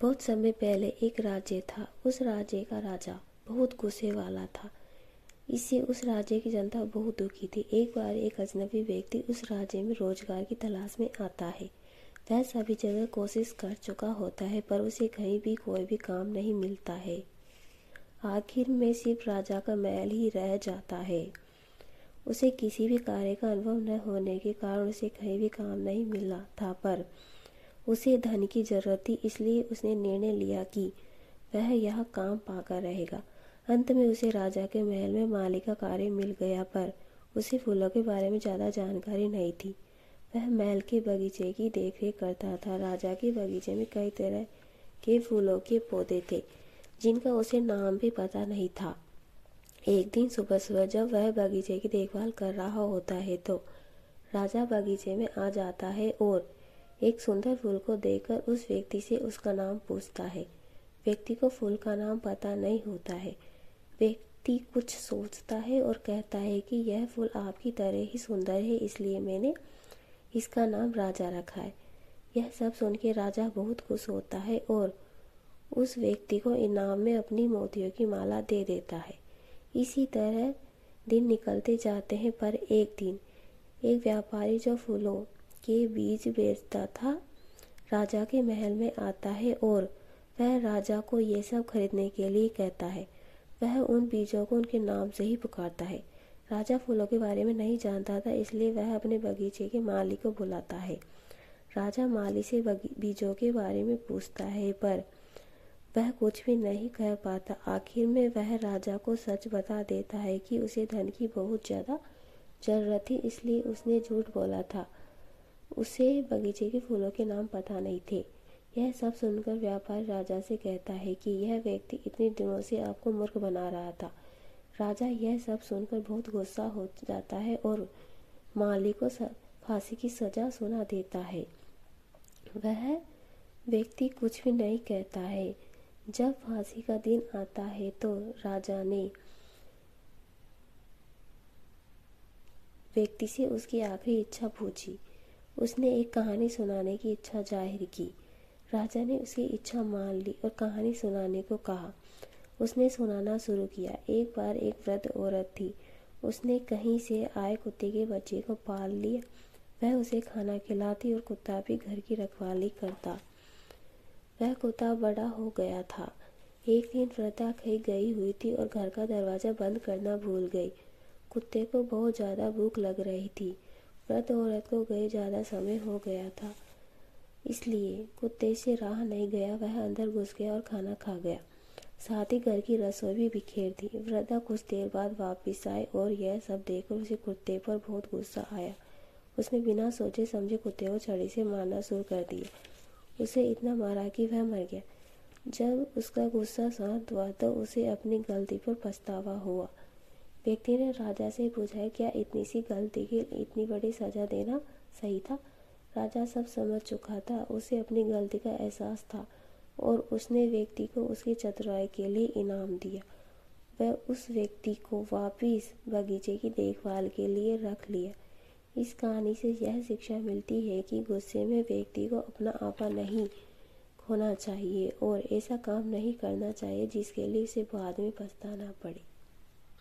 बहुत समय पहले एक राज्य था, उस राज्य का राजा बहुत गुस्से वाला था। इससे उस राज्य की जनता बहुत दुखी थी। एक बार एक अजनबी व्यक्ति उस राज्य में रोज़गार की तलाश में आता है। वह सभी जगह कोशिश कर चुका होता है, पर उसे कहीं भी कोई भी काम नहीं मिलता है। आखिर में सिर्फ़ राजा का महल ही रह जाता है। उसे किसी भी कार्य का अनुभव न होने के कारण उसे कहीं भी काम नहीं मिला था, पर उसे धन की ज़रूरत थी, इसलिए उसने निर्णय लिया कि वह यह काम पाकर रहेगा। अंत में उसे राजा के महल में माली का कार्य मिल गया, पर उसे फूलों के बारे में ज़्यादा जानकारी नहीं थी। वह महल के बगीचे की देखरेख करता था। राजा के बगीचे में कई तरह के फूलों के पौधे थे, जिनका उसे नाम भी पता नहीं था। एक दिन सुबह सुबह जब वह बगीचे की देखभाल कर रहा होता है तो राजा बगीचे में आ जाता है और एक सुंदर फूल को देखकर उस व्यक्ति से उसका नाम पूछता है। व्यक्ति को फूल का नाम पता नहीं होता है। व्यक्ति कुछ सोचता है और कहता है कि यह फूल आपकी तरह ही सुंदर है, इसलिए मैंने इसका नाम राजा रखा है। यह सब सुन के राजा बहुत खुश होता है और उस व्यक्ति को इनाम में अपनी मोतियों की माला दे देता है। इसी तरह दिन निकलते जाते हैं, पर एक दिन एक व्यापारी जो फूलों के बीज बेचता था। राजा के महल में आता है और वह राजा को ये सब खरीदने के लिए कहता है। वह उन बीजों को उनके नाम से ही पुकारता है। राजा फूलों के बारे में नहीं जानता था, इसलिए वह अपने बगीचे के माली को बुलाता है। राजा माली से बीजों के बारे में पूछता है, पर वह कुछ भी नहीं कह पाता। आखिर में वह राजा को सच बता देता है कि उसे धन की बहुत ज़्यादा ज़रूरत थी, इसलिए उसने झूठ बोला था। उसे बगीचे के फूलों के नाम पता नहीं थे। यह सब सुनकर व्यापारी राजा से कहता है कि यह व्यक्ति इतने दिनों से आपको मूर्ख बना रहा था। राजा यह सब सुनकर बहुत गुस्सा हो जाता है और माली को फांसी की सजा सुना देता है। वह व्यक्ति कुछ भी नहीं कहता है। जब फांसी का दिन आता है तो राजा ने व्यक्ति से उसकी आखिरी इच्छा पूछी। उसने एक कहानी सुनाने की इच्छा ज़ाहिर की। राजा ने उसकी इच्छा मान ली और कहानी सुनाने को कहा। उसने सुनाना शुरू किया। एक बार एक वृद्ध औरत थी। उसने कहीं से आए कुत्ते के बच्चे को पाल लिया। वह उसे खाना खिलाती और कुत्ता भी घर की रखवाली करता। वह कुत्ता बड़ा हो गया था। एक दिन वृद्धा कहीं गई हुई थी और घर का दरवाज़ा बंद करना भूल गई। कुत्ते को बहुत ज़्यादा भूख लग रही थी। वृद्ध औरत को गए ज़्यादा समय हो गया था। इसलिए कुत्ते से राह नहीं गया, वह अंदर घुस गया और खाना खा गया। साथ ही घर की रसोई भी बिखेर दी। वृद्धा कुछ देर बाद वापस आए और यह सब देखकर उसे कुत्ते पर बहुत गुस्सा आया। उसने बिना सोचे समझे कुत्ते को छड़ी से मारना शुरू कर दिया उसे इतना मारा कि वह मर गया। जब उसका गुस्सा शांत हुआ तो उसे अपनी गलती पर पछतावा हुआ। व्यक्ति ने राजा से पूछा क्या इतनी सी गलती के, इतनी बड़ी सजा देना सही था? राजा सब समझ चुका था, उसे अपनी गलती का एहसास था और उसने व्यक्ति को उसकी चतुराई के लिए इनाम दिया। वह उस व्यक्ति को वापिस बगीचे की देखभाल के लिए रख लिया। इस कहानी से यह शिक्षा मिलती है कि गुस्से में व्यक्ति को अपना आपा नहीं खोना चाहिए और ऐसा काम नहीं करना चाहिए जिसके लिए उसे बाद में पछताना पड़े।